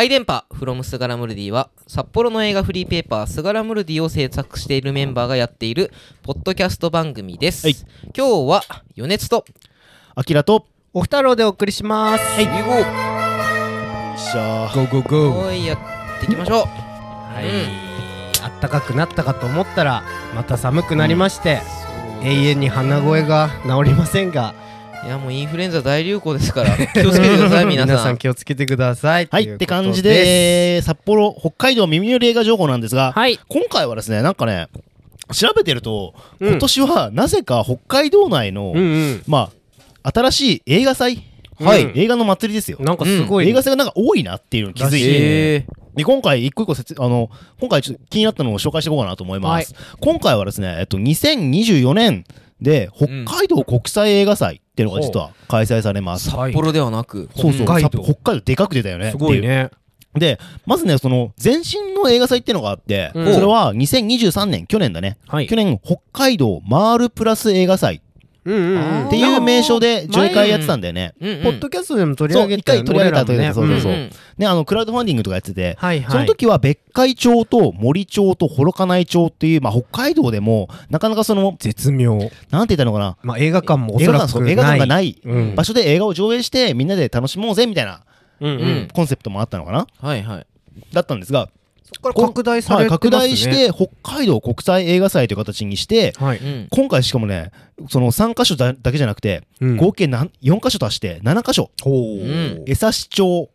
ハイ電波 from スガラムルディは札幌の映画フリーペーパースガラムルディを制作しているメンバーがやっているポッドキャスト番組です、はい。今日は余熱とあきらとお二郎でお送りします。はい。しゃー。ゴーゴーゴー。おいやっていきましょう。はい。あったかくなったかと思ったら、また寒くなりまして、永遠に鼻声が治りませんが、いやもうインフルエンザ大流行ですから 気をつけてください 皆さん。気をつけてください。はいって感じで札幌北海道耳寄り映画情報なんですが、はい。今回はですねなんかね調べてると、うん。今年はなぜか北海道内の、うんうん。まあ新しい映画祭、はい映画の祭りですよ。なんかすごい。映画祭がなんか多いなっていうのに気づいて、えで今回一個一個説あの今回ちょっと気になったのを紹介していこうかなと思います、今回はですね、えっと、2024年で北海道国際映画祭っていうのが実は開催されます、はい札幌ではなくそうそう。北海道。さ北海道でかく出たよね。すごいね。でまずねその前身の映画祭っていうのがあって、うん。それは2023年去年だね、はい。去年北海道マールプラス映画祭っていう名称で上映会やってたんだよね、ポッドキャストでも取り上げた回取り上げたというそうそうそう、んんねあのクラウドファンディングとかやってて、はいはい。その時は別海町と森町と幌加内町っていう、まあ、北海道でもなかなかその絶妙。なんて言ったのかな？まあ映画館もお映画そらく映画館がない。うん。場所で映画を上映してみんなで楽しもうぜみたいなうんううんん。コンセプトもあったのかな？はいはい。だったんですが、これ拡大さはい、れてますね。拡大して北海道国際映画祭という形にしてはい。うん今回しかもねその3カ所だだけじゃなくて、うん合計なん4カ所足して7カ所ほうん江差町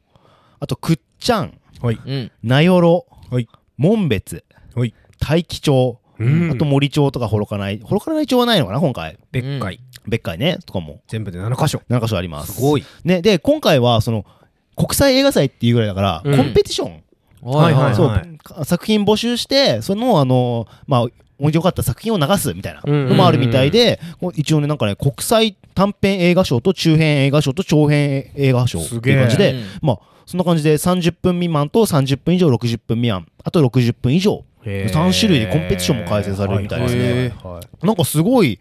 あと倶知安はい。うん名寄はい。紋別はい。大樹町うんあと森町とか幌加内幌加内町はないのかな今回別海。別海ねとかも全部で7箇所。7カ所ありますすごい。ね、で今回はその国際映画祭っていうぐらいだから、うんコンペティション、はいはいそう。はい作品募集してそのあのまあ面白かった作品を流すみたいなのもあるみたいで、一応ねなんかね国際短編映画賞と中編映画賞と長編映画賞ってすげえ。いう感じで、うんまあそんな感じで30分未満と30分以上60分未満あと60分以上。へー。3種類でコンペティションも開催されるみたいですね。はいはいはい。なんかすごい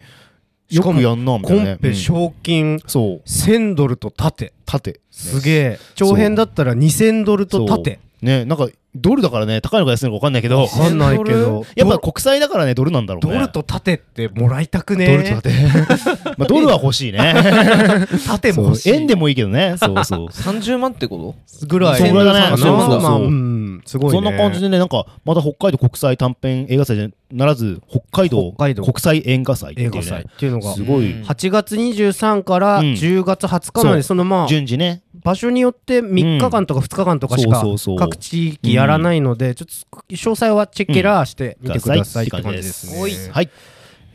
よくやんなみたコいなね。ンペ賞金そう。1000ドルと盾。縦すげえ。長編だったら2000ドルと盾。ねなんかドルだからね高いのか安いのか分かんないけど。わかんないけど。やっぱ国際だからねドルなんだろうね。ドルと盾ってもらいたくね。ドルと縦 まあドルは欲しいね。盾も欲しい。円でもいいけどね。そうそう。30万ってこと？ぐらい。そんぐらいだね。そうそうそう。そうまあ。うん。すごいね。そんな感じでねなんかまた北海道国際短編映画祭じゃならず北海道北海道。国際映画祭っていうね映画祭っていうのが。す。ごい。うん。8月23からうん。10月20日まで、そそのまあ、順次ね。場所によって3日間とか2日間とかしかそうそうそう。各地域やらないので、ちょっと詳細はチェッケラーしてみてくださいって感じですね。おい。はい。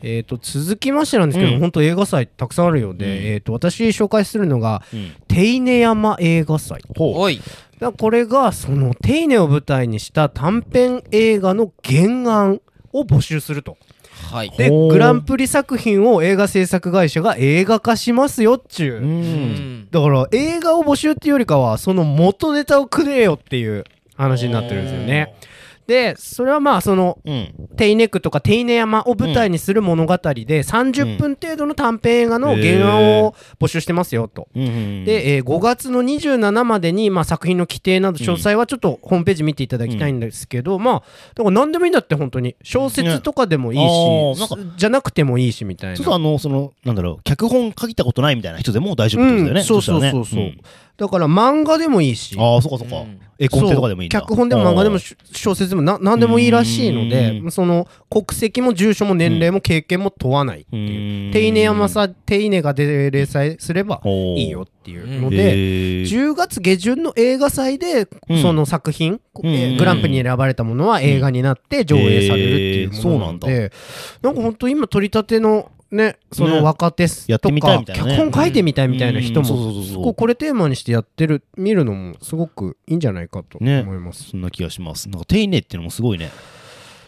えー、と続きましてなんですけど、うん。本当映画祭たくさんあるようで、うん。えー、と私紹介するのがうん。手稲山映画祭だこれがその手稲を舞台にした短編映画の原案を募集すると。はい。でグランプリ作品を映画制作会社が映画化しますよっちゅう、うだから映画を募集っていうよりかはその元ネタをくれよっていう話になってるんですよねでそれはまあそのうん。テイネクとかテイネ山を舞台にする物語で30分程度の短編映画の原案を募集してますよと。うん。うんで、えー5月の27までに、まあ、作品の規定など詳細はちょっとホームページ見ていただきたいんですけど、まあだから何でもいいんだって本当に。小説とかでもいいし、ねじゃなくてもいいしみたいな。ちょっとあのそのなんだろう脚本書いたことないみたいな人でも大丈夫ってことだよね、うんそうそうそうそうんだから漫画でもいいし。ああそうかそうか、うん。絵コンテとかでもいいんだ。脚本でも漫画でもし小説でもな何でもいいらしいのでうその国籍も住所も年齢も経験も問わないっていう。う手稲山さ手稲がで連載すればいいよっていうのへでー。10月下旬の映画祭でうん。その作品、うん。えーグランプリに選ばれたものは映画になって上映されるっていうものなのへで、なんか本当今取り立てのねその若手やってとかみたいみたいなね。脚本書いてみたいみたいな人もそうそうそうこう。これテーマにしてやってる見るのもすごくいいんじゃないかと思ねいます。そんな気がします。なんか手稲っていうのもすごいね。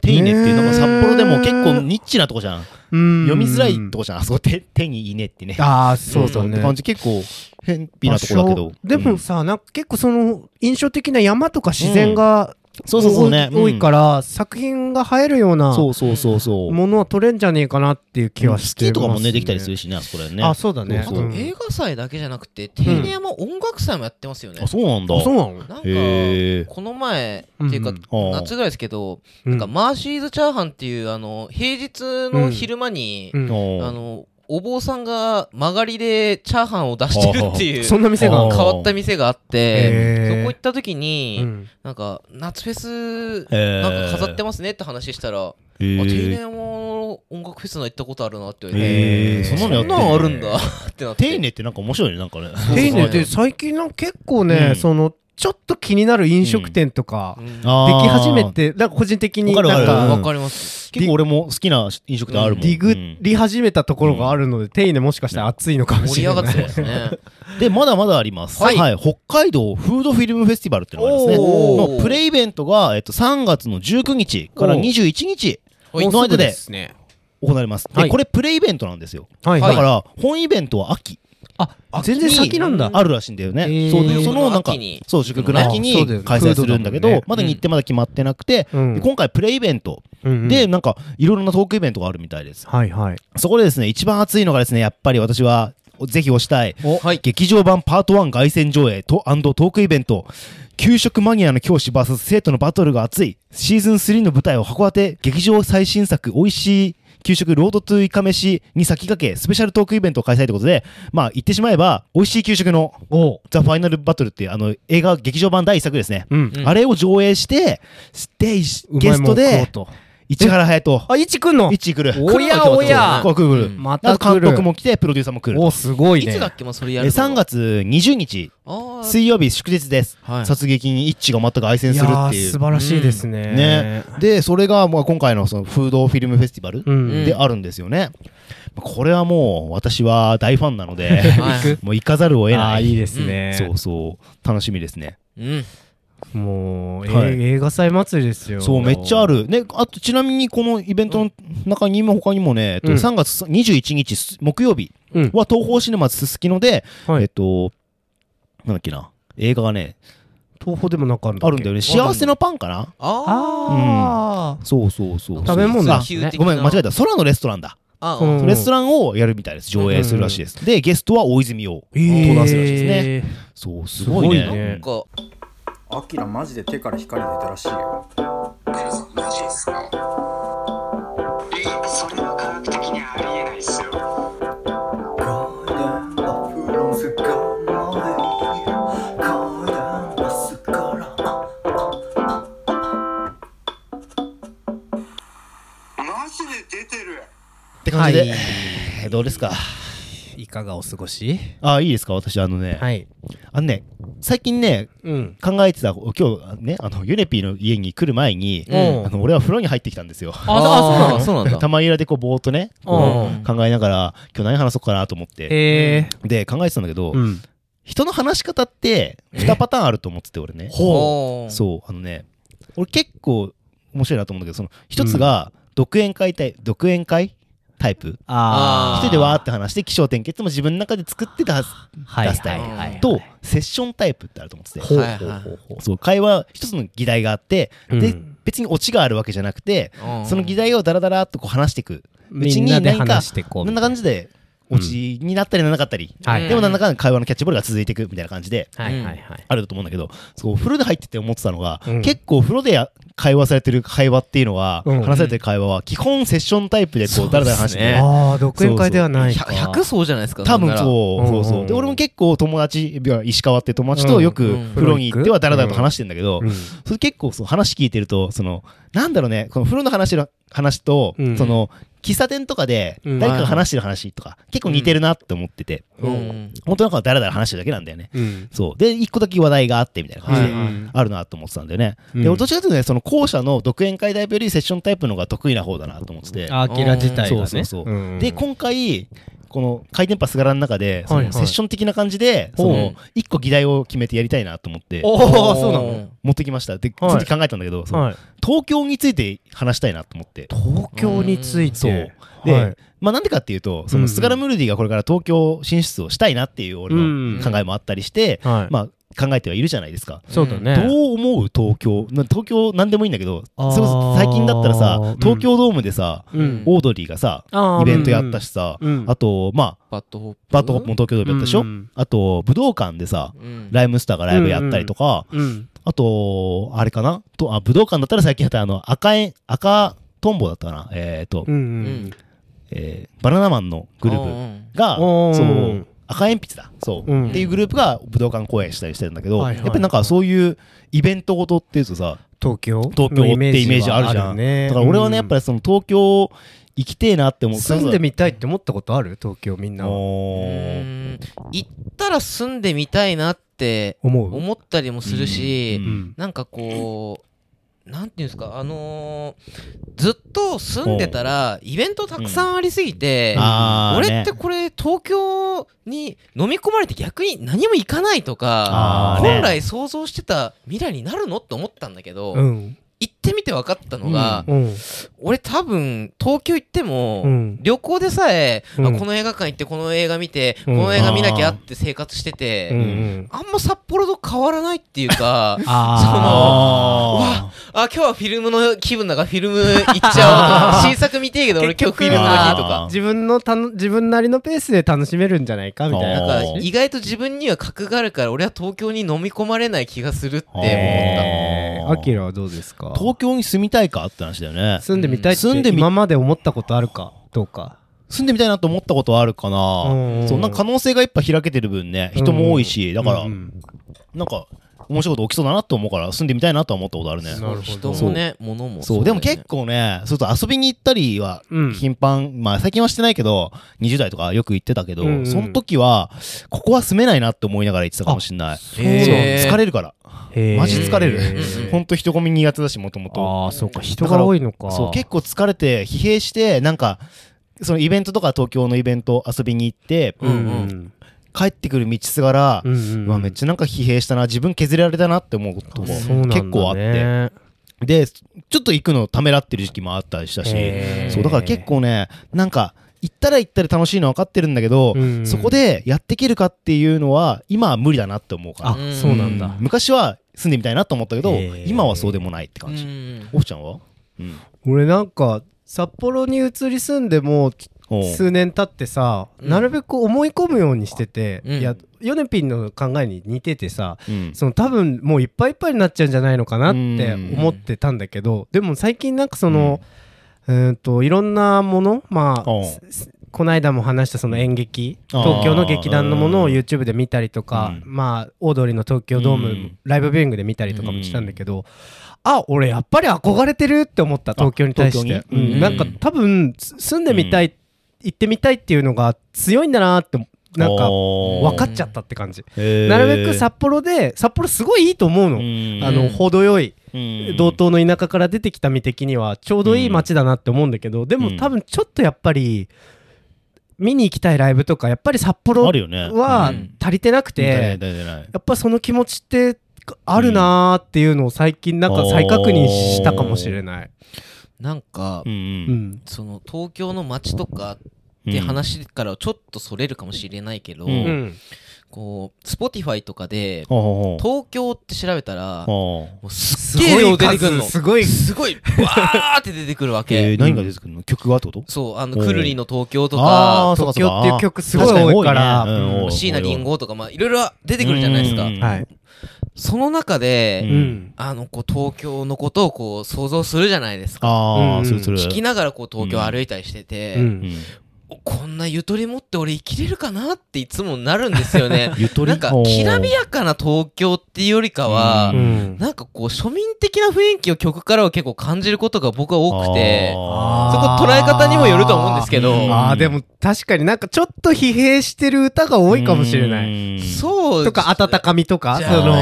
手稲っていうなんか札幌でも結構ニッチなとこじゃん。読読みづらいとこじゃん。あそこ手手にいいねってね。ああそうそうね。って感じ。結構偏僻なところだけど。場所。でもさ、なんか結構その印象的な山とか自然がそうそうそうね。多いから作品が映えるようなそうそうそうそう。ものは撮れんじゃねえかなっていう気はしてスキーとかもねできたりするるしねあそこら辺ね。あそうだね。あとう。ん。映画祭だけじゃなくて定年山音楽祭もやってますよね。あそうなんだ。あそうなの？なんかこの前っていうかうん。うん夏ぐらいですけどうんなん。かマーシーズチャーハンっていうあの平日の昼間にうん。あのお坊さんが曲がりでチャーハンを出してるっていうそんな店が変わった店があってそこ行った時うにん。なんか夏フェスなんか飾ってますねって話したら定え年も音楽フェスの行ったことあるなって言われてそんなのあるんだってなって。丁寧ってなんか面白いね。なんかね。丁寧でそう。最近なんか結構ね、うん。そのちょっと気になる飲食店とかうん。でき始めてなんか個人的になんわかかります。結構俺も好きな飲食店あるもん。ディグり始めたところがあるので、手ねもしかしたら熱いのかも盛りしれない上がってますねでまだまだありますはい北海道フードフィルムフェスティバルっていうのがありますねのプレイベントがえっと3月の19日からおー21日はいの間ですね行われますはいでこれプレイベントなんですよはいはいだから本イベントは秋あ全然先なんだ。あるらしいんだよね、そうでそのなんかそう祝福の秋に開催するんだけどまだ日程まだ決まってなくて、うん。で今回プレイベントでなんかいろいろなトークイベントがあるみたいです、はいはい。そこでですね一番熱いのがですねやっぱり私はぜひ推したい。はい。劇場版パート1凱旋上映とトークイベント。給食マニアの教師 VS 生徒のバトルが熱い。シーズン3の舞台を函館劇場最新作おいしい給食ロードトゥイカ飯に先駆けスペシャルトークイベントを開催ということでまあ言ってしまえばおいしい給食のおザ・ファイナルバトルっていうあの映画劇場版第一作ですね、うん。うんあれを上映してでうまいもん食おゲストで市原隼人。あいちくんの？一来る。おやおや。こう来る、うん。また来る。督も来てプロデューサーも来るおすごいね。いつだっけもうそれえやるの3月20日。水曜日祝日です、はい。殺撃に一致が全く凱旋するっていう。素晴らしいですね。ね。でそれがまあ今回のそのフードフィルムフェスティバルうん。であるんですよね、これはもう私は大ファンなのではい。もう行かざるを得ない。あーいいですね。そうそう。楽しみですね。うんもう、えはい。映画祭祭りですよ。そうめっちゃある。ねあとちなみにこのイベントの中にも他にもね、えっとうん。3月21日す木曜日うん。は東宝シネマズすすきので、はい。えっとなんだっけな映画がね東宝でもなんかあるんだっけ？あるんだよね。幸せのパンかな？ああーそうそうそう。食べ物あだ比喩的な。ごめん間違えた。空のレストランだ、あうん。うん。レストランをやるみたいです。上映するらしいです、でゲストは大泉洋えー登壇するらしいですね。そうすごいね。すごいね。なんかアキラマジで手から光出たらしいよ。マジですか？えそれは科学的にありえないっすよ。マジで出てる。って感じで、はい。どうですか？いかがお過ごし？あいいですか？私あのね、はい。あのね最近ねうん。考えてた今日ねあのユネピーの家に来る前に、うん。あの俺は風呂に入ってきたんですよ。ああそうなんだ。玉入らでこうぼーっとね考えながら今日何話そうかなと思って。で考えてたんだけど、うん。人の話し方って2パターンあると思ってて俺ね。ほそうあのね俺結構面白いなと思うんだけどその一つが独演会タイ独演会タイプ。あ一人でわーって話して起承転結も自分の中で作って出すはい出すタイプはいはいとセッションタイプってあると思ってて。はいほうほうほそう会話一つの議題があってうん。別にオチがあるわけじゃなくてうん。その議題をダラダラっとこう話していく。うちに何か話してこんな感じでオチになったりならなかったり。はい。でもなんだかんだ会話のキャッチボールが続いていくみたいな感じで。はい。はいはいあると思うんだけどそう風呂で入ってて思ってたのが、うん。結構風呂でや会話されてる会話っていうのは、うん話されてる会話は基本セッションタイプでこうだらだら話してて、ねああ独演会ではないか。100 100そうじゃないですか多分そうそうそう、うんで俺も結構友達石川って友達とよくうん風呂に行ってはだらだらと話してんだけど、うん。それ結構そう話聞いてるとそのなんだろうねこの風呂の話の話と、うん。その喫茶店とかでうん。誰かが話してる話とか、結構似てるなって思ってて、うん。本当なんかだらだら話してるだけなんだよね。うん。そう。で一個だけ話題があってみたいな感じで、はいあるなと思ってたんだよね、うん。で俺どっちかというとねその後者の独演会タイプよりセッションタイプの方が得意な方だなと思ってて。アキラ自体がね。そうそうそう、ん。で今回この回転パス柄の中でそのセッション的な感じでその一個議題を決めてやりたいなと思って 持ってきました。ではい。その時考えたんだけど東京について話したいなと思って。東京について？で、はい。まあなんでかっていうとそのスガラムルディがこれから東京進出をしたいなっていう俺の考えもあったりして、はい。まあ考えてはいるじゃないですか。そうだね。どう思う東京？な東京なんでもいいんだけど最近だったらさうん。東京ドームでさ、うん。オードリーがさイベントやったしさ、あとまあ BAD HOP。 BAD HOP も東京ドームやったでしょ、うん。あと武道館でさうん。 RHYMESTER がライブやったりとか、うん。あとあれかな？とあ武道館だったら最近やったあの赤え赤トンボだったかな？えっ、と、うんううん。ん。えーバナナマンのグループがそう赤鉛筆だ。そう、うん。っていうグループが武道館公演したりしてるんだけど、はいはい。やっぱりなんかそういうイベントごとっていうとさ東京東京ってイメージあるじゃん、ね。だから俺はねやっぱりりその東京行きてえなって思う住んでみたいって思ったことある？東京みんな行ったら住んでみたいなって思う？思ったりもするし、うん。うん。なんかこうなんていうんですかあのーずっと住んでたらイベントたくさんありすぎて、あーね。俺ってこれ東京に飲み込まれて逆に何も行かないとか、本来想像してた未来になるのって思ったんだけど、うん。行ってみて分かったのが、うん。俺多分東京行っても、うん。旅行でさえ、あうん。この映画館行ってこの映画見て、うん。この映画見なきゃって生活してて、あんま札幌と変わらないっていうか ああ今日はフィルムの気分だからフィルム行っちゃおうとか 新作見てえけど俺今日フィルムの日とあか自分のたの自分なりのペースで楽しめるんじゃないかみたいななんか意外と自分には格があるから俺は東京に飲み込まれない気がするって思った。へー。アキラはどうですか？東京に住みたいかって話だよね。住んでみたいって住んでみ今まで思ったことあるかどうか。住んでみたいなと思ったことはあるかな。うん。そうなんか可能性がいっぱい開けてる分ね。人も多いしだからうんなんか面白いこと起きそうだなと思うから住んでみたいなとは思ったことあるね。なるほど。人もね物もそう、ね。でも結構ね、そうそう遊びに行ったりはうん頻繁、まあ最近はしてないけど、20代とかよく行ってたけど、うんうん。その時は、ここは住めないなって思いながら行ってたかもしれない。そう、疲れるから。マジ疲れる。うんうんほんと人混み苦手だし、もともと。ああそうか。人が多いのか。そう、結構疲れて、疲弊して、なんか、そのイベントとか東京のイベント遊びに行って、うんうん。帰ってくる道すがら、うんうんうわめっちゃなんか疲弊したな、自分削られたなって思うことも結構あって。で、ちょっと行くのためらってる時期もあったりしたし、そうだから結構ねなんか行ったら行ったら楽しいの分かってるんだけど、うんそこでやっていけるかっていうのは今は無理だなって思うから。あうんそうなんだ。昔は住んでみたいなと思ったけどへー今はそうでもないって感じ、うん。オフちゃんは、うん、俺なんか札幌に移り住んでも数年経ってさ、うん。なるべく思い込むようにしてて、うん。いやヨネピンの考えに似ててさうん。その多分もういっぱいいっぱいになっちゃうんじゃないのかなって思ってたんだけど、でも最近なんかその、うーんといろんなものまあこの間も話したその演劇東京の劇団のものをうん。YouTube で見たりとか、うん。まあオードリーの東京ドーム、うん。ライブビューイングで見たりとかもしたんだけど、あ俺やっぱり憧れてるって思った東京に対して。うん。なんか多分す住んでみたい、行ってみたいっていうのが強いんだなってなんか分かっちゃったって感じ、なるべく札幌で札幌すごいいいと思うの、うん。あの程よいうん。道東の田舎から出てきた身的にはちょうどいい街だなって思うんだけど、でもうん。多分ちょっとやっぱり見に行きたいライブとかやっぱり札幌あるよね。はうん。足りてなくて、やっぱその気持ちってあるなーっていうのを最近なんか再確認したかもしれない。なんか、うんその東京の街とかって話からちょっとそれるかもしれないけど、うん。うんこう Spotify とかで東京って調べたらもほう。うすっげえ量出てくるの。すごい。すごいわーって出てくるわけ。えー何が出てくるの？曲がってこと？そうあのくるりの東京とか東京っていう曲すごい多いから椎名林檎とかまあいろいろ出てくるじゃないですか。うん。はい。その中で、ううん。ん。あのこう東京のことをこう想像するじゃないですか。ああ、うんするする。聞きながらこう東京歩いたりしてて、こんなゆとり持って俺生きれるかなっていつもなるんですよね。ゆとり？なんかきらびやかな東京っていうよりかは、ううん。なんかこう庶民的な雰囲気を曲からは結構感じることが僕は多くてそこあ捉え方にもよると思うんですけど。うん。ああ、でも確かになんかちょっと疲弊してる歌が多いかもしれない。いそう。とか、温かみとか、じその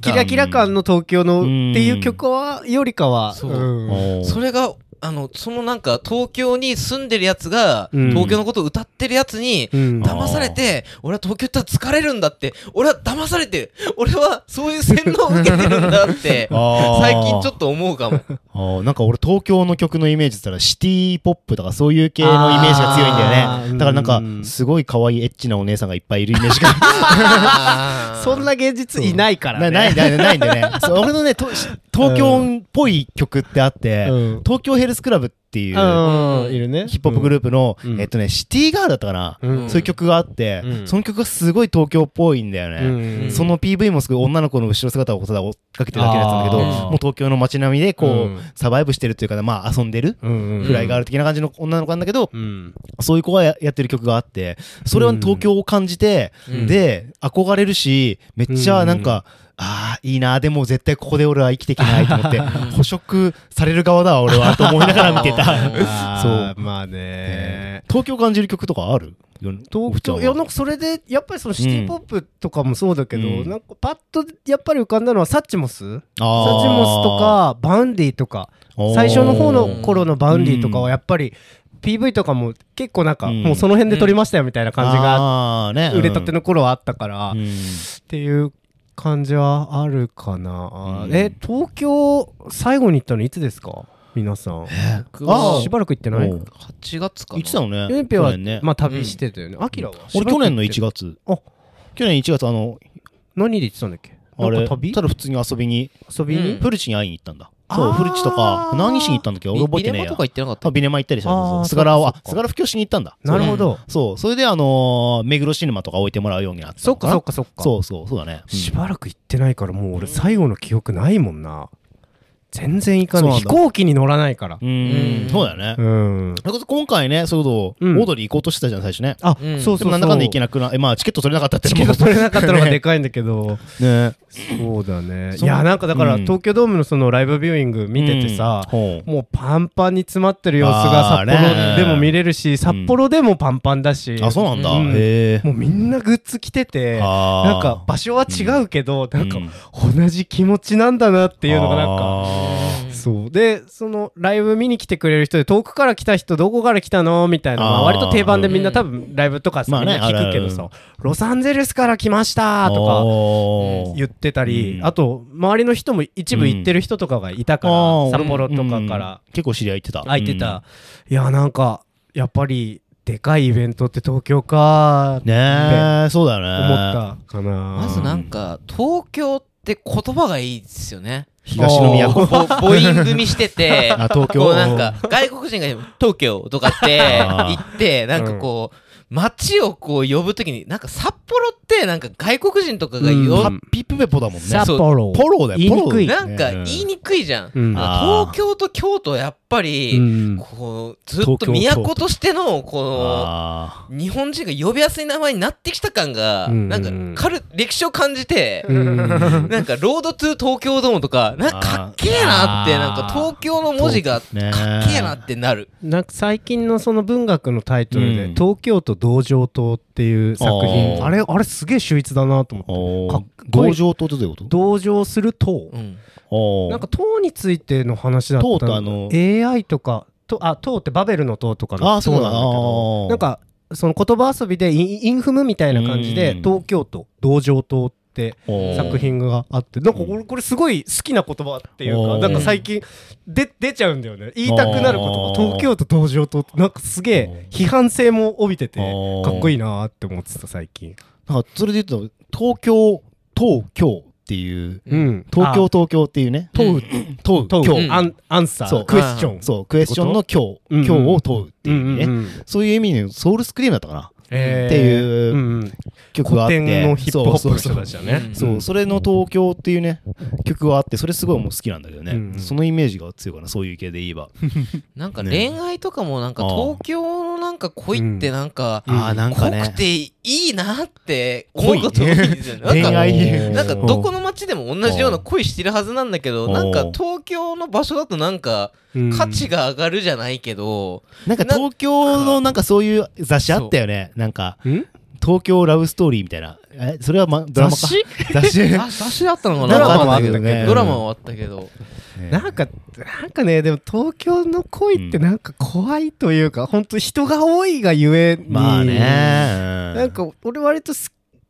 キラキラ感の東京のっうんていう曲は、よりかは、そう。うん。それがあのそのなんか東京に住んでるやつが、うん。東京のことを歌ってるやつに、うん。騙されて俺は東京行ったら疲れるんだって。俺は騙されてる俺はそういう洗脳を受けてるんだって あー。最近ちょっと思うかも。あー。なんか俺東京の曲のイメージって言ったらシティポップとかそういう系のイメージが強いんだよね。だからなんかうん。すごい可愛いエッチなお姉さんがいっぱいいるイメージが。そんな現実いないからね。なないないないんだよね。そう俺のねと東京っぽい曲ってあって、うん。東京ヘルスクラブっていううん、いるね。ヒップホップグループの、うん。えっとねシティガールだったかな、うん。そういう曲があって、うん。その曲がすごい東京っぽいんだよね、うん。その PV もすごい女の子の後ろ姿をただ追っかけてるだけのやつなんだけどもう東京の街並みでこう、うん。サバイブしてるっていうかまあ遊んでるうんフライガール的な感じの女の子なんだけど、うん。そういう子がややってる曲があってそれは東京を感じて、うん。で憧れるしめっちゃなんか、ああいいな。でも絶対ここで俺は生きていけないと思って 捕食される側だわ俺はと思いながら見てた。あーまあね。東京感じる曲とかある？東京？いやなんかそれでやっぱりそのシティポップとかもそうだけど、うん。なんかパッとやっぱり浮かんだのは Suchmos。 Suchmos とか Vaundy とか最初の方の頃の Vaundy とかはやっぱり PV とかも結構なんかうん。もうその辺で撮りましたよみたいな感じが売れたての頃はあったから、うん。っていう感じはあるかな、うん。え東京最後に行ったのいつですか？皆さん。僕はしばらく行ってない。おう8月かな。言ってたのね。ヨネペは、去年ね。まあ旅してたよね。アキラは？俺去年の1月。月あ。去年1月あの何で行ってたんだっけ？あれただ普通に遊びに。遊びに、うん。フルチに会いに行ったんだそうあー。フルチとか何しに行ったんだっけ？俺覚えてねえや。ビネマとか行ってなかった？あビネマ行ったりした。あーそう菅原をあそっかそっか。菅原布教しに行ったんだ。なるほど、そう。それであのー目黒シネマとか置いてもらうようになったそっかそっかかそっか。そうそうそうだね。うん。しばらく行ってないからもう俺最後の記憶ないもんな全然行かない。飛行機に乗らないから。うん。ん。そうだよね。うん。それこそ今回ねそういうことうん。オードリー行こうとしてたじゃん最初ね。あ、うん。そうそうなんだかんだ行けなくなえまあチケット取れなかったってチいうのも。ケット取れなかったのがでかいんだけど。ね。そうだね。いやなんかだからうん。東京ドームのそのライブビューイング見ててさ、もうパンパンに詰まってる様子が札幌ねでも見れるし、札幌でもパンパンだし、あそうなんだ。うん。へえ。もうみんなグッズ着ててなんか場所は違うけど、なんかうん同じ気持ちなんだなっていうのがなんかそう。でそのライブ見に来てくれる人で遠くから来た人どこから来たの？みたいな。まああー割と定番でみんな多分ライブとかさ、みんな聞くけどあさロサンゼルスから来ましたとか言ってたり、うん。あと周りの人も一部行ってる人とかがいたから、札幌とかうん。から結構知り合い行ってた。空いてた、いやなんかやっぱりでかいイベントって東京かうんねえそうだよね。思ったかな。まずなんか東京って言葉がいいですよね東の都こう母音組みしてて あ東京？こうなんか外国人が東京とかってあー。言ってなんかこう街をこう呼ぶときになんか札幌ってなんか外国人とかがうん。呼パピップペポだもんね。札幌。ポロだよ。ポロなんか言いにくいじゃん、うん。東京と京都はやっぱり、うん。こうずっと都。としてのこあの日本人が呼びやすい名前になってきた感が、うん。なんかかる歴史を感じて、うん。なんかロードトゥ東京ドームとかなんかかっけえなってなんか東京の文字がかっけえなってなる。なんか最近のその文学のタイトルで「うん。東京都道場島」っていう作品。あれあれすげえ秀逸だなと思って。道場島ってどういうこと？同情する党うん。おーなんか党についての話だったの党ってあの AI とかとあ党ってバベルの党とかのあーそうだ。党なんだけどなんかその言葉遊びでインフムみたいな感じでうん。東京都道場島って作品があってなんかこれこれすごい好きな言葉っていうかなんか最近で出ちゃうんだよね。言いたくなる言葉。東京都道場島ってなんかすげえ批判性も帯びててかっこいいなーって思ってた最近。なんかそれで言うと東京東京っていううん。東京東京っていうね。問う。東問京うん。うアンアンサそう。ークエスチョン。そう。クエスチョンの今うん。日今日を問うっていうね。うんうんうん。そういう意味でソウルスクリームだったかな。えー。っていううんうん。曲があって。古典のヒップホップの人たちだね。うんそう、それの東京っていうね、曲があって、それすごいもう好きなんだけどね、うんそのイメージが強いかな、そういう系で言えば。なんかね恋愛とかもなんか東京のなんか恋ってなんかああ、なんか濃ねく。ていいなって思うこと多いですよね。なんか恋愛。うんなん。かどこの街でも同じような恋してるはずなんだけどうん。なんか東京の場所だとなんかうん。価値が上がるじゃないけどなんか東京のなんかそういう雑誌あったよね。なんか、ん？東京ラブストーリーみたいな。え、それは、ま、ドラマか？雑誌？雑誌？あ雑誌あったのかな？なんかあったけどね。ドラマはあったけど。なんかなんかねでも東京の恋ってなんか怖いというか、本当人が多いがゆえに。まあね。なんか俺割と好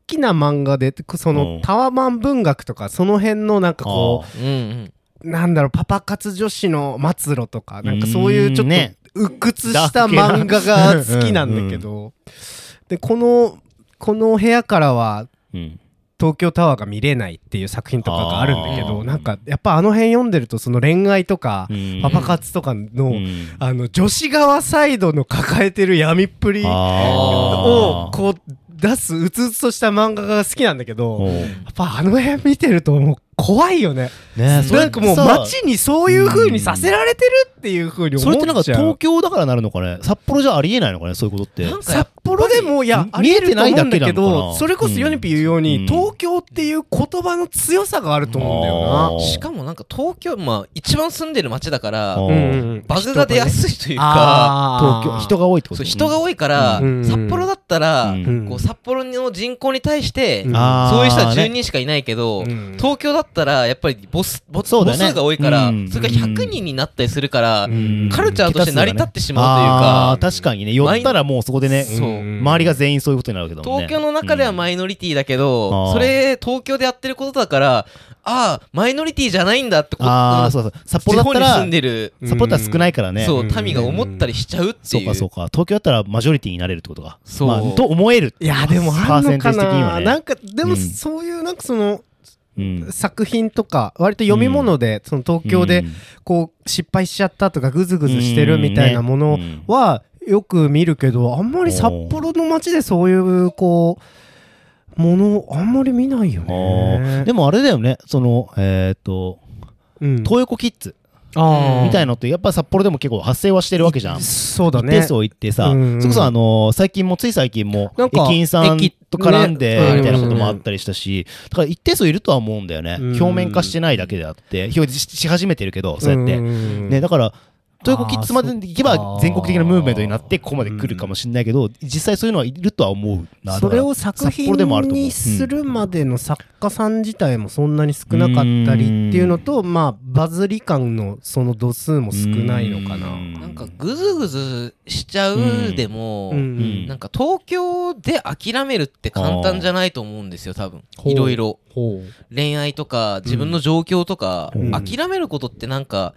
きな漫画でその、うん。タワマン文学とかその辺のなんかこうんうんうなんだろうパパ活女子の末路とかなんかそういうちょっと鬱屈した漫画が好きなんだけど、でこのこの部屋からはうん。東京タワーが見れないっていう作品とかがあるんだけどなんかやっぱあの辺読んでるとその恋愛とかうん。パパ活とかの、うん。あの女子側サイドの抱えてる闇っぷりをこう出すうつうつとした漫画が好きなんだけどやっぱあの辺見てるともう怖いよね。ねそれなんかもうさ街にそういう風にさせられてるっていう風に思それってなんかっちゃう東京だからなるのかね？札幌じゃありえないのかね？そういうことって。札幌でもいやみありえると思うんだけ見えてないだけなのかなどそれこそヨネピ言うように、うん。東京っていう言葉の強さがあると思うんだよな。しかもなんか東京まあ一番住んでる街だからバグが出やすいというか東京人が多いってこと？そう人が多いからうん。札幌だったらこう札幌の人口に対してそういう人はね10人しかいないけどうん。東京だったらやっぱりボスボそうだよね。母数が多いからうん。それが100人になったりするからうん。カルチャーとして成り立ってしまうというか確かにね。寄ったらもうそこでね周りが全員そういうことになるわけだもんね。東京の中ではマイノリティだけど、うん。それ東京でやってることだからああマイノリティじゃないんだってこああそうそう。札幌だったら住んでる、うん札幌だったら少ないからね。そう民が思ったりしちゃうっていう。うそかそうか。東京だったらマジョリティになれるってことか。そう。まあと思えるいやでもパーセンテーあんのかジ的にはね。ななんかでもうん。そういうなんかそのうん作品とか割と読み物でその東京でこう失敗しちゃったとかグズグズしてるみたいなものうん。はよく見るけどあんまり札幌の街でそういうこうものあんまり見ないよね。でもあれだよね。そのえっとうん。東横キッズみたいのってやっぱ札幌でも結構発生はしてるわけじゃん。そうだね。一定数行ってさ、うんそれこそあのー最近もつい最近も駅員さん駅と絡んでねみたいなこともあったりしたし、だから一定数いるとは思うんだよね、うん。表面化してないだけであって表示しし始めてるけどそうやって、ん。ね、だからトヨコキッズまで行けば全国的なムーブメントになってここまで来るかもしれないけど、実際そういうのはいるとは思うなそれを作品にするまでの作家さん自体もそんなに少なかったりっていうのとまあバズり感のその度数も少ないのかな。なんかグズグズしちゃうでも、うん。なんか東京で諦めるって簡単じゃないと思うんですよ多分。いろいろ。ほ恋愛とか自分の状況とか、うん。諦めることってなんか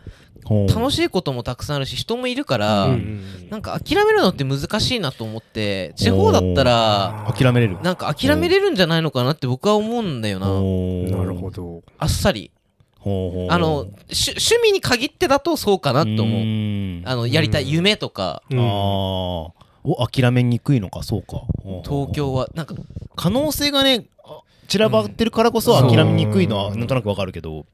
楽しいこともたくさんあるし人もいるから、うんなんか諦めるのって難しいなと思って地方だったら諦めれる。なんか諦めれるんじゃないのかなって僕は思うんだよな。なるほど。ど。あっさり。ほうほう。あのし趣味に限ってだとそうかなと思う。うあのやりたい夢とか。を諦めにくいのかそうか。東京はなんか可能性がねあ散らばってるからこそうん。諦めにくいのはなんとなくわかるけど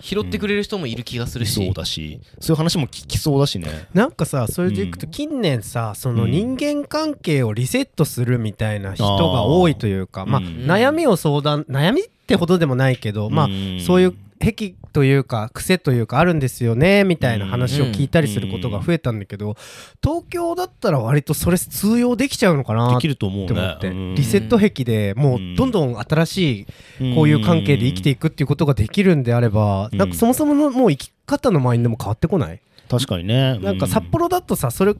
拾ってくれる人もいる気がするし、そうだし。そういう話も聞きそうだしね。なんかさそれでいくと近年さその人間関係をリセットするみたいな人が多いというかまあうん。悩みを相談悩みってほどでもないけどまあん。そういう癖というか癖というかあるんですよねみたいな話を聞いたりすることが増えたんだけど東京だったら割とそれ通用できちゃうのかなって思ってうん。リセット癖でもうどんどん新しいこういう関係で生きていくっていうことができるんであればうん。なんかそもそものもう生き方のマインドも変わってこない？確かにね。なんか札幌だとさそれ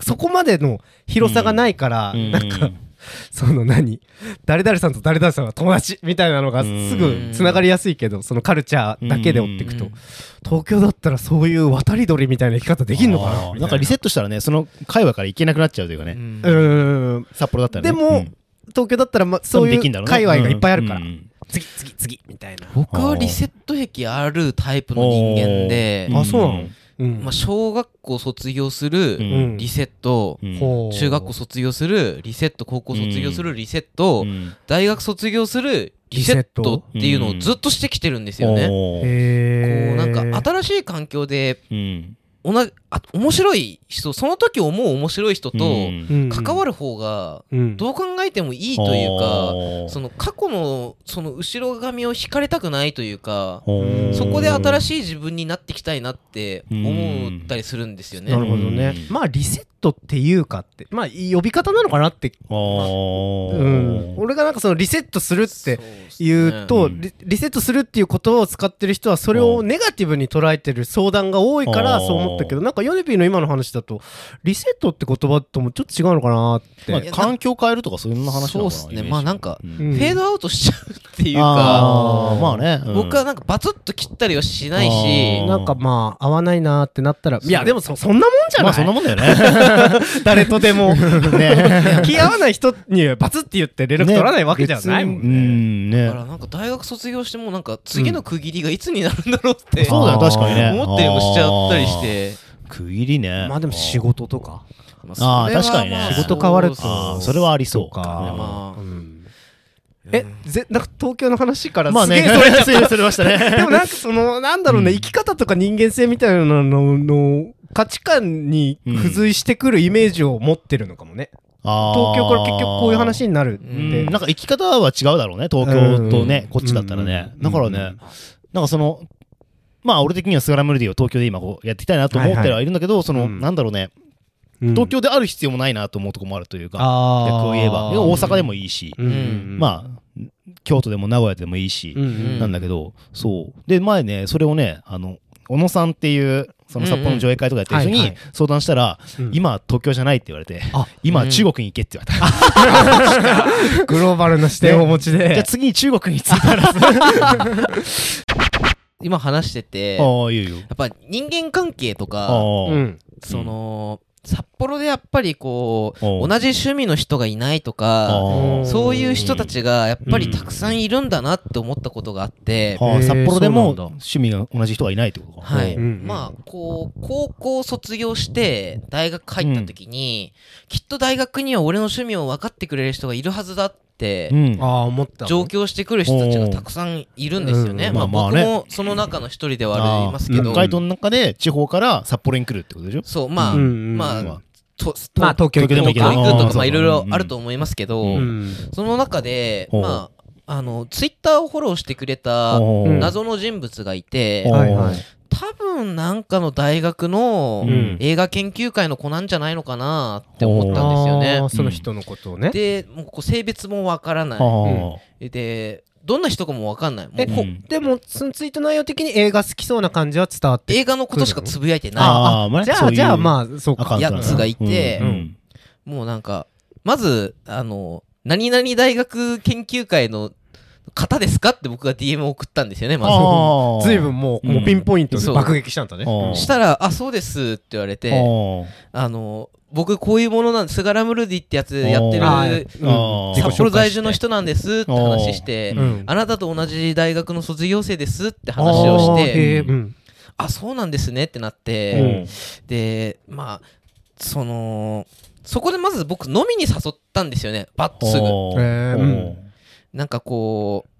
そこまでの広さがないからうん。なんかその何？誰々さんと誰々さんが友達みたいなのがすぐつながりやすいけどそのカルチャーだけで追っていくと。うん。東京だったらそういう渡り鳥みたいな生き方できんのかな？なんかリセットしたらねその会話から行けなくなっちゃうというかね。うん。うーん。札幌だったらね。でもうん。東京だったらまそういう界隈がいっぱいあるから。次次次みたいな。僕はリセット癖あるタイプの人間で、あそうなの？うんまあ、小学校卒業するうん。リセット、中学校卒業するリセット高校卒業するリセット、うん。大学卒業するリセットっていうのをずっとしてきてるんですよね。こうなんか新しい環境でうんおなあ面白い人その時思う面白い人とうん。関わる方がうん。どう考えてもいいというか、その過去のその後ろ髪を引かれたくないというか、そこで新しい自分になっていきたいなって思ったりするんですよね。なるほどね。うん。まあリセットっていうかってまあ呼び方なのかなって。あー。うん。俺がなんかそのリセットするって言うと、うんリリセットするっていう言葉を使ってる人はそれをネガティブに捉えてる相談が多いからうんそう思ったけどなんかヨネピーの今の話だとリセットって言葉ともちょっと違うのかなって、まあ環境変えるとかそんな話なのかなそうっすね。まあなんかうんうん。フェードアウトしちゃうっていうか、まあね。うん。僕はなんかバツッと切ったりはしないし。なんかまあ合わないなってなったらいやでもそそんなもんじゃない、まあそんなもんだよね。誰とでも。ね。気合わない人にバツって言って連絡取らないわけじゃないもん別にうん。ね。だからなんか大学卒業してもなんか次の区切りがいつになるんだろうって、そうだよ確かにね。思ったりもしちゃったりして区切りね。まあでも仕事とか。まあーそれは確かにね。まあ仕事変わると。それはありそうか。えぜなんか東京の話からまあね。すげえそれちゃっ それましたね。たでもなんかそのなんだろうね、うん。生き方とか人間性みたいなのの価値観に付随してくるイメージを持ってるのかもね、東京から結局こういう話になるって、うん。なんか生き方は違うだろうね東京とね、うん。こっちだったらね、うん。だからね、なんかそのまあ俺的にはスガラムルディを東京で今こうやっていきたいなと思ってはいるんだけど、その、うん。なんだろうね。うん。東京である必要もないなと思うとこもあるというか、逆を言えば。で大阪でもいいし、まあ京都でも名古屋でもいいし、なんだけどそう。で前ねそれをねあの小野さんっていうその札幌の上映会とかやってる人に相談したら、うん。今東京じゃないって言われて、今中国に行けって言われた、グローバルな視点をお持ちで。じゃあ次中国に着いたら 今話しててああいいよ。やっぱ人間関係とあかあ、うん。その札幌でやっぱりこう同じ趣味の人がいないとかそういう人たちがやっぱりたくさんいるんだなって思ったことがあって、はあへえ札幌でも趣味が同じ人がいないってことか。はい、うんうんまあこう高校卒業して大学入った時に、きっと大学には俺の趣味を分かってくれる人がいるはずだっ上京してくる人たちがたくさんいるんですよね。うん。まあ、まあまあね。僕もその中の一人ではありますけど、北海道の中で地方から札幌に来るってことでしょ？そうまあ、うんうんまあ、まとまあ東京行くとかまあいろいろうんあると思いますけど、うん。その中で、まあ、あのツイッターをフォローしてくれた謎の人物がいて、多分なんかの大学のうん。映画研究会の子なんじゃないのかなって思ったんですよあねー。その人のことをね。でもうこう性別もわからない、はでどんな人かもわかんない。もううん。でもそのツイート内容的に映画好きそうな感じは伝わって映画のことしかつぶやいてなあーまあねそういうじゃあじゃあまあそうか。やつがいてうんうん。もうなんかまずあの何々大学研究会の方ですか？って僕が DM を送ったんですよねまあー。ずいぶんもううんもうピンポイントで爆撃したんだね。したら「あそうです」って言われてああの僕こういうものなんスガラムルディってやつやってる札幌在住の人なんですって話してう、ん。あなたと同じ大学の卒業生ですって話をして、あ、そうなんですねってなっうて、ん。で、まあ、その、そこでまず僕飲みに誘ったんですよね、バッとすぐ。なんかこう、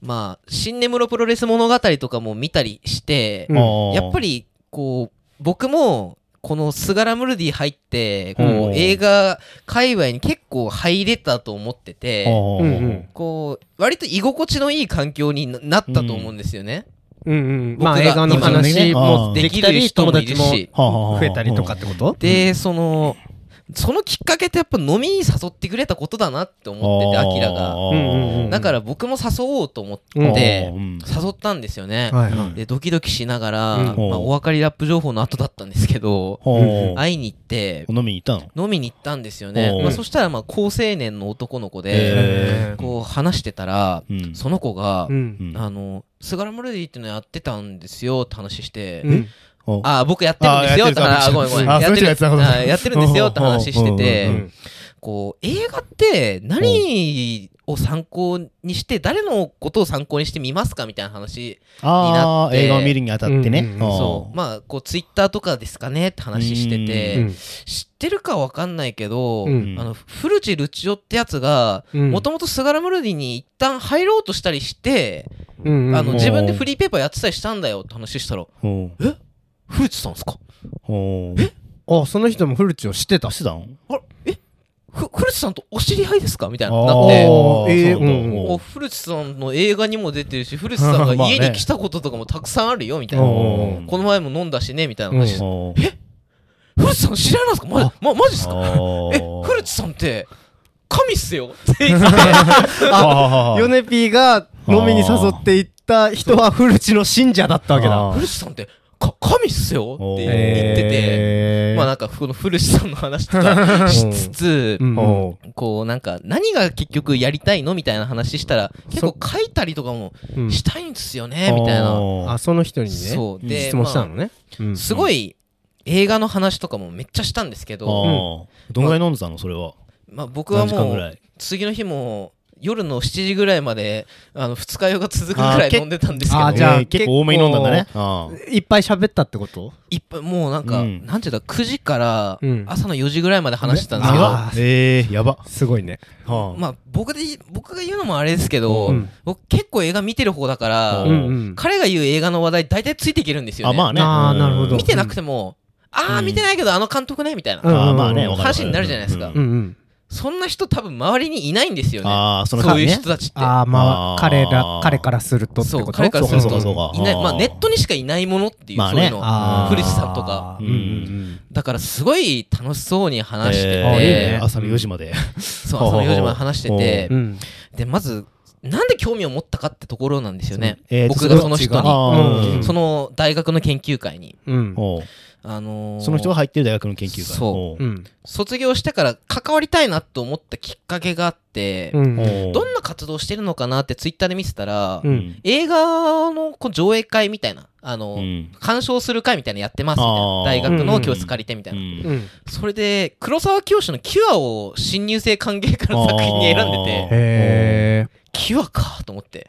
まあ、新根室プロレス物語とかも見たりして、うん。やっぱりこう、僕も、このスガラムルディ入って、こう、うん映画界隈に結構入れたと思ってて、あーうん。うんこう、割と居心地のいい環境にななったと思うんですよね。うんうん。僕がまあ映画の今話もでできたり友達も増えたりとかってこと？で、その、そのきっかけってやっぱ飲みに誘ってくれたことだなって思ってて、アキラが。うんうんうんだから僕も誘おうと思っうんて、うん。誘ったんですよね。はいはい。で、ドキドキしながら、うん。まあ、お分かりラップ情報の後だったんですけど、会いに行って、飲みに行ったの？飲みに行ったんですよね。まあ、そしたら、まあ、高青年の男の子で、へこう話してたら、うん。その子が、あの、スガラムルディっていうのやってたんですよって話して、うんほう。あ、僕やってるんですよ。ってあやってる話、あごめんごめん。あやってるんですよって話してて、うんこう、映画って何を参考にして、誰のことを参考にしてみますかみたいな話。あになって。あ映画を見るにあたってね。そう。まあ、こう、ツイッターとかですかねって話してうてん、知ってるかわかんないけど、うん。あの、古地ルチオってやつが、うん。もともとスガラムルディに一旦入ろうとしたりして、あの、うん自分でフリーペーパーやってたりしたんだよって話したら、え？古地さんですか？ほう。あその人もフルチを知ってた。してたのあれ？え？ふ古地さんとお知り合いですか？みたいな。あー。なってえーそうなんだうん古地さんの映画にも出てるし古地さんが 家に来たこととかもたくさんあるよみたいな、この前も飲んだしねみたいな話して、ほう古地さん知らないんですか？ままマジっすか？え？古地さんって神っすよって言って。あヨネピーが飲みに誘っていった人はフルチの信者だったわけだ。古地さんってか神っすよって言ってて、まあなんかこの古地さんの話とか しつつ、うん。ほこうなんか何が結局やりたいのみたいな話したら結構書いたりとかもうんしたいんですよね、みたいな。あその人にね。そう。で質問したのね。うん。すごい映画の話とかもめっちゃしたんですけあど、ー。どんぐらい飲んでたのそれは？まあ、僕はもぐらい？う次の日も夜の7時ぐらいまであの二日酔いが続くぐらい飲んでたんですけど。あーじゃあえー結構多めに飲んだんだね。いっぱい喋ったってこと？いっぱいもうなんか、うん。なんていうんだ9時からうん。朝の4時ぐらいまで話してたんですけど、あー。えーやば。すごいね。はあ。まあ僕で僕が言うのもあれですけど、うん。僕結構映画見てる方だから、ううん。ん彼が言う映画の話題大体ついていけるんですよね。あまあね。あーなるほど。見てなくても、ああうん。見てないけどあの監督ねみたいな、うん話になるじゃないですか。うんうんそんな人多分周りにいないんですよね。ああそのそういうね。人たちって。ああまあ彼ら彼からするとってそう彼からするとそう。かそうかいない。まあネットにしかいないものっていう、まあね。そういうの。古地さんとか。うんうんだからすごい楽しそうに話してて、えー。あいいね。朝の4時まで。そう朝の4時まで話してて。うんうんでまずなんで興味を持ったかってところなんですよね、えー僕がその人に。うん。その大学の研究会に、うんあのーその人が入ってる大学の研究会。そう。おうん。卒業してから関わりたいなと思ったきっかけがあって、うん。どんな活動してるのかなってツイッターで見てたら、うん。映画のこう上映会みたいなあの、うん。鑑賞する会みたいなのやってますみたいな。大学の教室借りてみたいな、うん。うん。それで黒沢清の「キュア」を新入生歓迎会の作品に選んでて。へえキュアかと思って。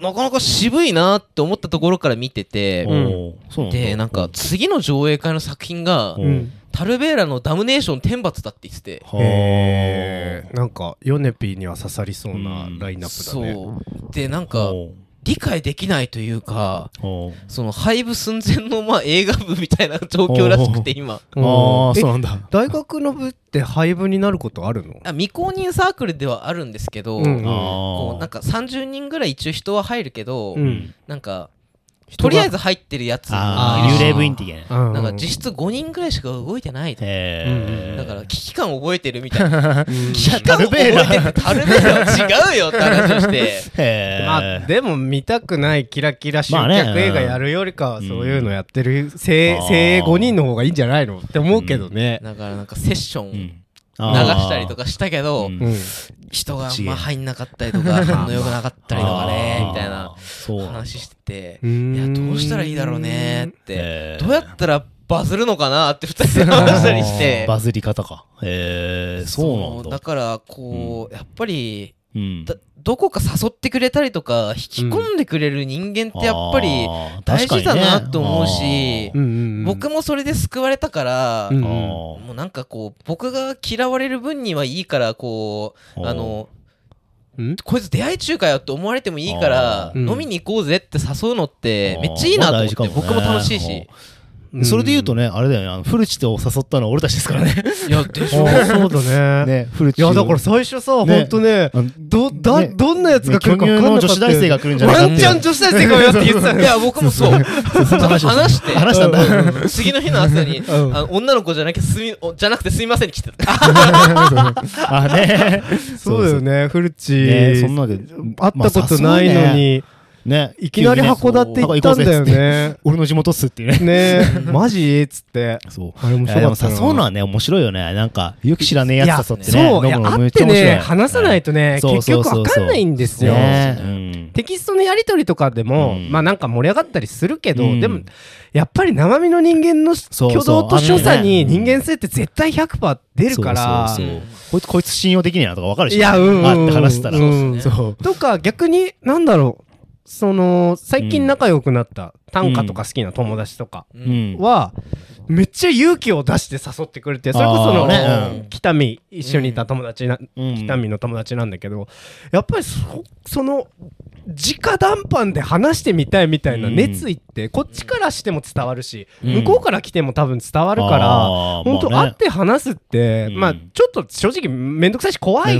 ななかなか渋いなって思ったところから見てて、でなんか次の上映会の作品がううん。タルベーラのダムネーション天罰だって言ってて。はあ。へえなんかヨネピーには刺さりそうなラインナップだね。そう。でなんか理解できないというかその廃部寸前のまあ映画部みたいな状況らしくて今。うん。ああえそうなんだ。大学の部って廃部になることあるの？あ未公認サークルではあるんですけど、うん。こうなんか30人ぐらい一応人は入るけど、うん。なんかとりあえず入ってるやつ幽霊部員的なうん。なんか実質5人ぐらいしか動いてないだから危機感覚えてるみたいな。うん。危機感覚えてる。タルベーラは違うよって話をして。まあでも見たくないキラキラ集客映画やるよりかはうんそういうのやってる精鋭5人の方がいいんじゃないのって思うけどね。だからなんかセッションうん。流したりとかしたけど、人がまあ入んなかったりとか 反応良くなかったりとかねみたいな話してていやどうしたらいいだろうねって。どうやったらバズるのかなって二人で話したりして。バズり方か。へえそうなんだ。だからこうやっぱりうん。だどこか誘ってくれたりとか引き込んでくれる人間ってやっぱり大事だなと思うし僕もそれで救われたからうんもうなんかこう僕が嫌われる分にはいいからこうあのうん？こいつ出会い中かよって思われてもいいから飲みに行こうぜって誘うのってめっちゃいいなと思って僕も楽しいし。ねそれで言うとねあれだよねあのフルチと誘ったのは俺たちですからね。いやでしょ。そうだね。ねフルチいやだから最初さね。ほんとねどだね。どんなやつが来るか分かんな女子大生が来るんじゃないかってワンチャン女子大生がよって言ってたよ。いや僕も そう。話して。話したんだ。次の日の朝に女の子じゃなきゃすみおじゃなくてすみませんに来てた。あね。そうだよねフルチねそんなで会ったことないのにね。いきなり函館行ったんだよね。俺の地元っすって。いうね。ね マジ？っつって。そう。あれ面白かったな誘うのはね面白いよね。なんかよく知らねえやつ誘ってね。そう会ってね話さないとね結局わかんないんですよ。テキストのやり取りとかでも、うん。まあなんか盛り上がったりするけど、うん。でもやっぱり生身の人間の挙動と所作に人間性って絶対100%出るから。こいつこいつ信用できねえなとか分かるし。いやうんうんあって話したら。うん。そうとか逆になんだろうその最近仲良くなった短歌とか好きな友達とかうん。は、めっちゃ勇気を出して誘ってくれてそれこその、ねうん北見一緒にいた友達な、うん。北見の友達なんだけどやっぱりそその直談判で話してみたいみたいな熱意ってこっちからしても伝わるし、うん。向こうから来ても多分伝わるから、本当、会って話すって、うん。まあちょっと正直めんどくさいし怖い。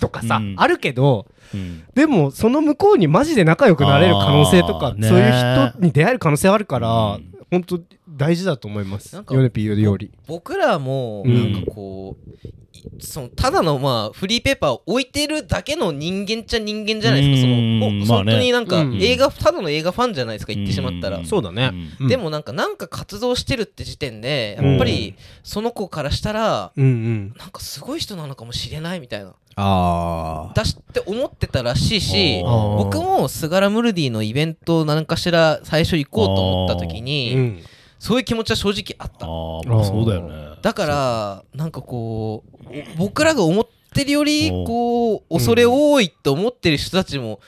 とかさ、うん。あるけどうん。でもその向こうにマジで仲良くなれる可能性とかねそういう人に出会える可能性あるから、うん。本当大事だと思います。ヨネピーより。僕らもうん。なんかこう、いそのただのまあフリーペーパーを置いてるだけの人間っちゃ人間じゃないですか。そのうんおまあね。本当になんかうん。映画ただの映画ファンじゃないですか言ってしまったら。うん。そうだね、うん。うん。でもなんかなんか活動してるって時点でうん。やっぱりその子からしたらうんうん。なんかすごい人なのかもしれないみたいなあだしって思ってたらしいし僕もスガラムルディのイベント何かしら最初行こうと思った時うにん。そういう気持ちは正直あった。ああ、まあそうだよね。だからなんかこうお僕らが思ってるよりこう恐れ多いと思ってる人たちも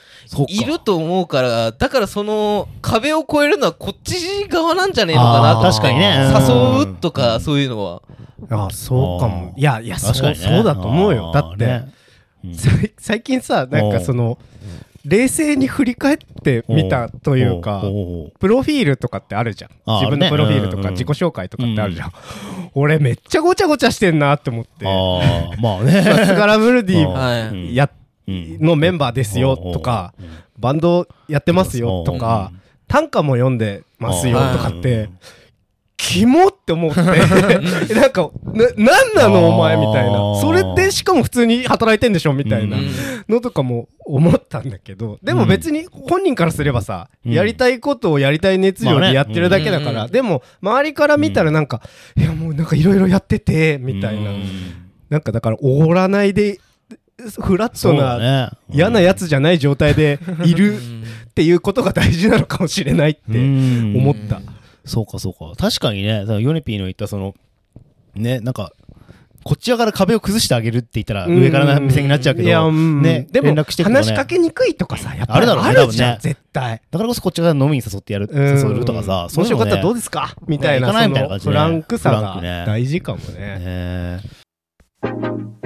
いると思うからだからその壁を越えるのはこっち側なんじゃねえのかなと確かにね。誘うとかそういうのは。あそうかも。いやいやそう,、確かにね。そうだと思うよ。だって、最近さなんかその冷静に振り返ってみたというかプロフィールとかってあるじゃん。あ自分のプロフィールとか自己紹介とかってあるじゃん、俺めっちゃごちゃごちゃしてんなって思って。ああ、まあね。まあスガラムルディやうん。のメンバーですよとかバンドやってますよとか短歌も読んでますよとかってキモって思って。なんかななんなのお前みたいな。それでしかも普通に働いてんでしょみたいなうん。のとかも思ったんだけど。でも別に本人からすればさ、うん。やりたいことをやりたい熱量でやってるだけだから、うん。でも周りから見たらなんか、いやもうなんかいろいろやっててみたいな、うん。なんかだからおごらないでフラットな。嫌なやつじゃない状態でいるうん。っていうことが大事なのかもしれないってうん。思った。そうかそうか。確かにね、ヨネピーの言ったその、ね、なんか、こっち側から壁を崩してあげるって言ったら上からな目線になっちゃうけど、うんね、でも連絡してくとね話しかけにくいとかさやっぱりあるだろうねあるじゃん、ね絶対。だからこそこっち側から飲みに誘ってやる、うん誘るとかさ、もしよかったらどうでですか？みたいな行かないそみたいな感じねのフランクさが大事かもね。ね。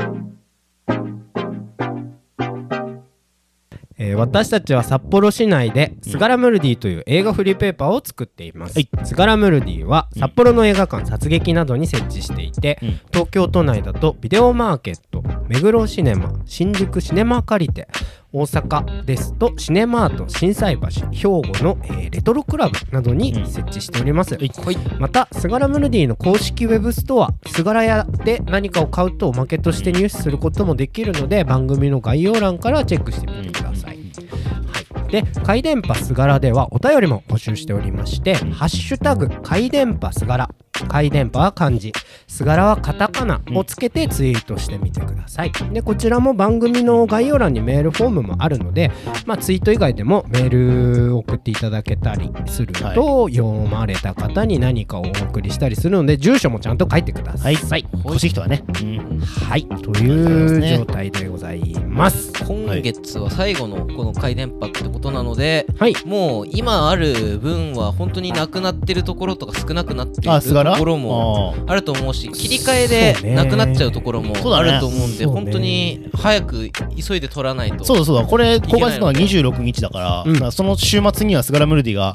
えー私たちは札幌市内でスガラムルディという映画フリーペーパーを作っています、はい。スガラムルディは札幌の映画館殺撃などに設置していて、うん。東京都内だとビデオマーケット目黒シネマ新宿シネマ借りて大阪ですとシネマート心斎橋兵庫の、えーレトロクラブなどに設置しております、はい。またスガラムルディの公式ウェブストアスガラ屋で何かを買うとおまけとして入手することもできるので番組の概要欄からチェックしてみてください、はい、で「回電波すがら」ではお便りも募集しておりまして「ハッシュタグ回電波すがら」回電波は漢字。すがらはカタカナをつけてツイートしてみてください。でこちらも番組の概要欄にメールフォームもあるので、まあ、ツイート以外でもメール送っていただけたりすると、読まれた方に何かをお送りしたりするので住所もちゃんと書いてください。はい。欲しい人はね。うん。はい、という状態でございます。今月は最後のこの回電波ってことなのではい、もう今ある分は本当になくなってるところとか少なくなってるすがらところもあると思うし切り替えでなくなっちゃうところもそうだね。あると思うんでそうね。本当に早く急いで取らないとそうだそう。だ、これ公開するのがいけ26日だから、うん。だからその週末にはスガラムルディが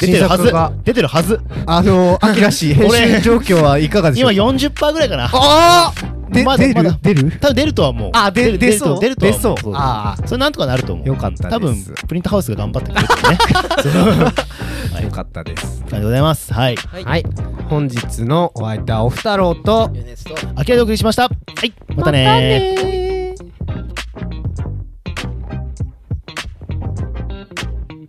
出てるはず。出てるはず。あのー、アキラ氏、編集状況はいかがでしょ今うか40%ぐらいかな。あー！で出まだまだる出る？多分出るとは思う。あ、で出出そう？出るとは出そう。思あそれなんとかなると思う。よかった多分プリントハウスが頑張ってくれてね。よかったです。ありがとうございます。はい。はい。はい、本日のお相手はおふたろうと、ユネスト秋葉でお送りしました。はい。またねー